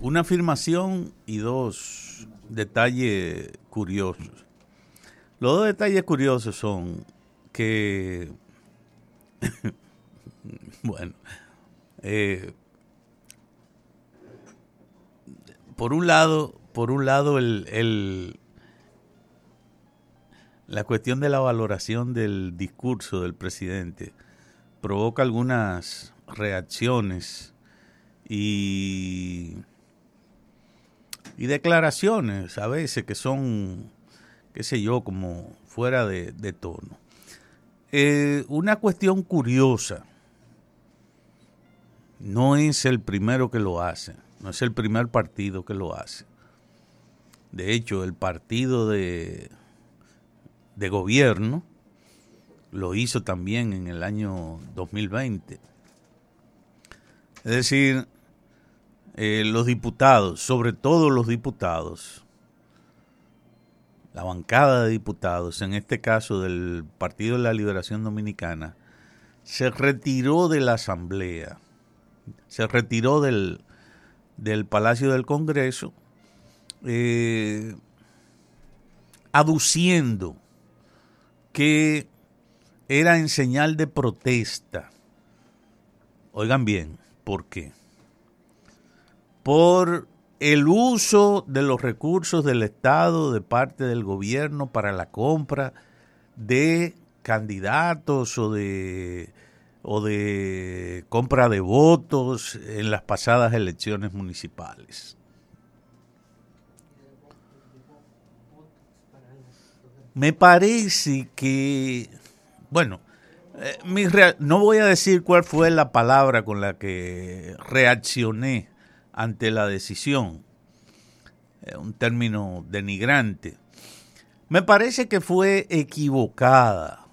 Una afirmación y dos detalles curiosos. Los dos detalles curiosos son que, bueno, eh, por un lado, por un lado el, la cuestión de la valoración del discurso del presidente provoca algunas reacciones y, y declaraciones a veces que son, qué sé yo, como fuera de, de tono. Eh, una cuestión curiosa, no es el primero que lo hace, no es el primer partido que lo hace. De hecho, el partido de, de gobierno lo hizo también en el año 2020. Es decir, eh, los diputados, sobre todo los diputados, la bancada de diputados, en este caso del Partido de la Liberación Dominicana, se retiró de la Asamblea, se retiró del, del Palacio del Congreso, eh, aduciendo que era en señal de protesta. Oigan bien, ¿por qué? Por el uso de los recursos del Estado de parte del gobierno para la compra de candidatos o de o de compra de votos en las pasadas elecciones municipales. Me parece que, bueno, eh, no voy a decir cuál fue la palabra con la que reaccioné ante la decisión. un término denigrante. Me parece que fue equivocada.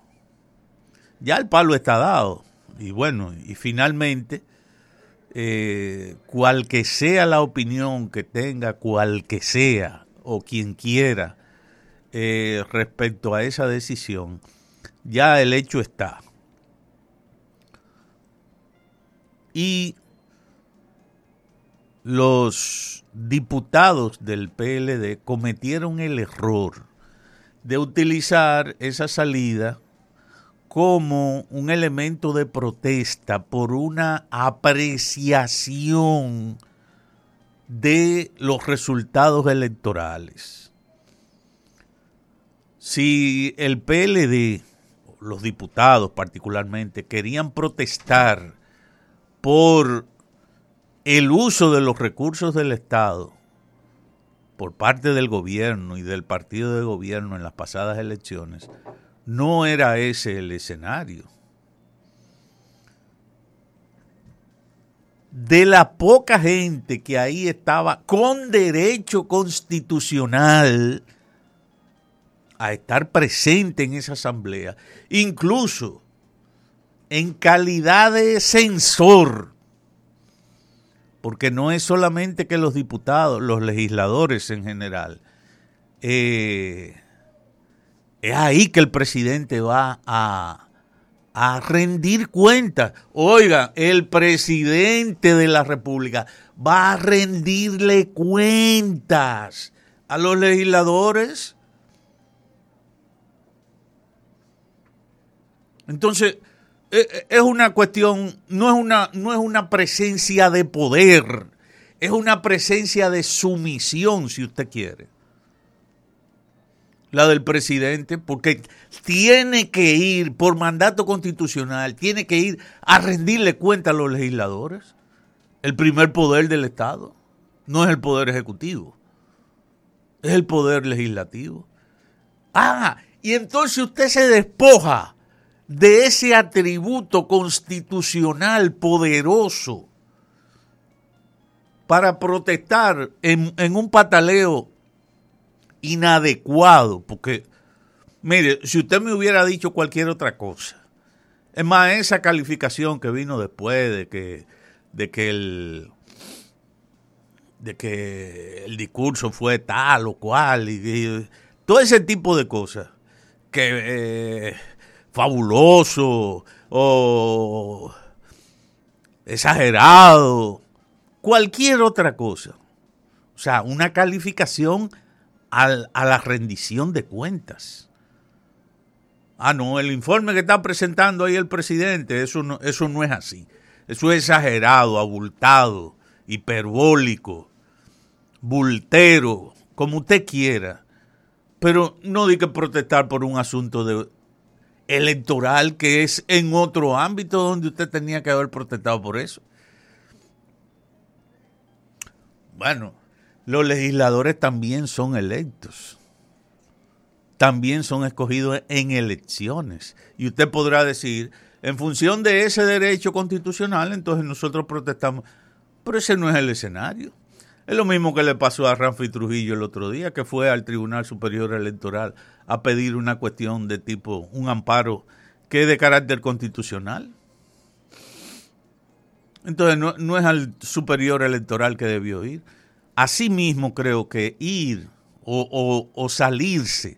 Ya el palo está dado. Y bueno, y finalmente, eh, cual que sea la opinión que tenga, cual que sea, o quien quiera, eh, respecto a esa decisión, ya el hecho está. Y los diputados del PLD cometieron el error de utilizar esa salida como un elemento de protesta por una apreciación de los resultados electorales. Si el PLD, los diputados particularmente, querían protestar por el uso de los recursos del Estado por parte del gobierno y del partido de gobierno en las pasadas elecciones, no era ese el escenario. De la poca gente que ahí estaba con derecho constitucional a estar presente en esa asamblea, incluso en calidad de censor porque no es solamente que los diputados, los legisladores en general, eh, es ahí que el presidente va a, a rendir cuentas. Oiga, el presidente de la República va a rendirle cuentas a los legisladores. Entonces, es una cuestión, no es una, no es una presencia de poder, es una presencia de sumisión, si usted quiere. La del presidente, porque tiene que ir por mandato constitucional, tiene que ir a rendirle cuenta a los legisladores. El primer poder del Estado no es el poder ejecutivo, es el poder legislativo. Ah, y entonces usted se despoja de ese atributo constitucional poderoso para protestar en, un pataleo inadecuado, porque, mire, si usted me hubiera dicho cualquier otra cosa, es más, esa calificación que vino después de que, de que el de que el discurso fue tal o cual y, todo ese tipo de cosas que eh, fabuloso o exagerado. cualquier otra cosa. O sea, una calificación al, a la rendición de cuentas. Ah, no, el informe que está presentando ahí el presidente, eso no, eso no es así. Eso es exagerado, abultado, hiperbólico, bultero, como usted quiera. Pero no di que protestar por un asunto de electoral que es en otro ámbito donde usted tenía que haber protestado por eso. Bueno, los legisladores también son electos. También son escogidos en elecciones. Y usted podrá decir, en función de ese derecho constitucional, entonces nosotros protestamos. Pero ese no es el escenario. Es lo mismo que le pasó a Ramfi Trujillo el otro día, que fue al Tribunal Superior Electoral a pedir una cuestión de tipo, un amparo que es de carácter constitucional. Entonces no, no es al superior electoral que debió ir. Asimismo creo que ir o, o, o salirse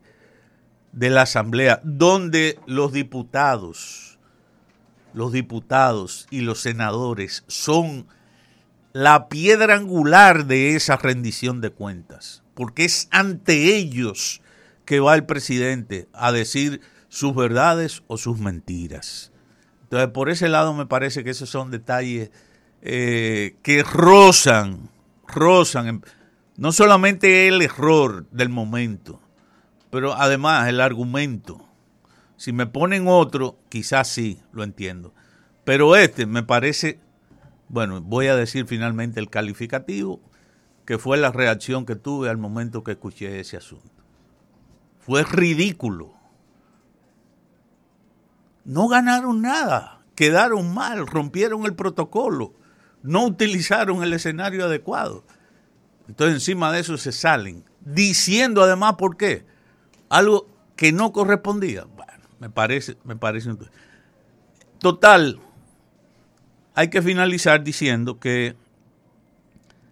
de la Asamblea, donde los diputados, los diputados y los senadores son la piedra angular de esa rendición de cuentas, porque es ante ellos que va el presidente a decir sus verdades o sus mentiras. Entonces, por ese lado me parece que esos son detalles eh, que rozan, rozan, no solamente el error del momento, pero además el argumento. Si me ponen otro, quizás sí, lo entiendo. Pero este me parece bueno, voy a decir finalmente el calificativo, que fue la reacción que tuve al momento que escuché ese asunto. Fue ridículo. No ganaron nada, quedaron mal, rompieron el protocolo, no utilizaron el escenario adecuado. Entonces encima de eso se salen, diciendo además por qué. Algo que no correspondía. Bueno, me parece, me parece. Total, hay que finalizar diciendo que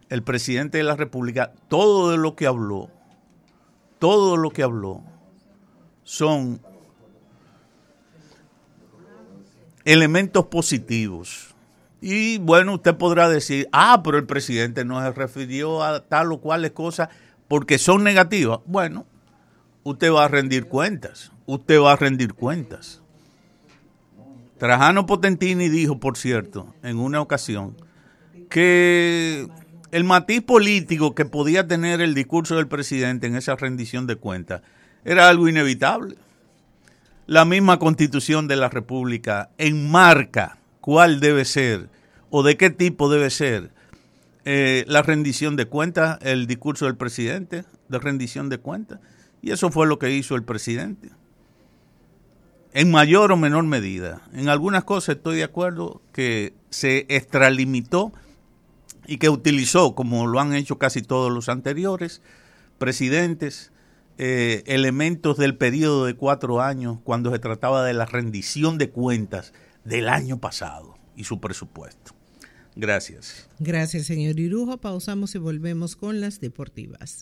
el presidente de la República, todo de lo que habló, todo lo que habló, son elementos positivos. Y bueno, usted podrá decir, ah, pero el presidente no se refirió a tal o cuales cosas porque son negativas. Bueno, usted va a rendir cuentas, usted va a rendir cuentas. Trajano Potentini dijo, por cierto, en una ocasión, que el matiz político que podía tener el discurso del presidente en esa rendición de cuentas era algo inevitable. La misma constitución de la República enmarca cuál debe ser o de qué tipo debe ser eh, la rendición de cuentas, el discurso del presidente de rendición de cuentas. Y eso fue lo que hizo el presidente en mayor o menor medida. En algunas cosas estoy de acuerdo que se extralimitó y que utilizó, como lo han hecho casi todos los anteriores presidentes, eh, elementos del periodo de cuatro años cuando se trataba de la rendición de cuentas del año pasado y su presupuesto. Gracias. Gracias, señor Irujo. Pausamos y volvemos con las deportivas.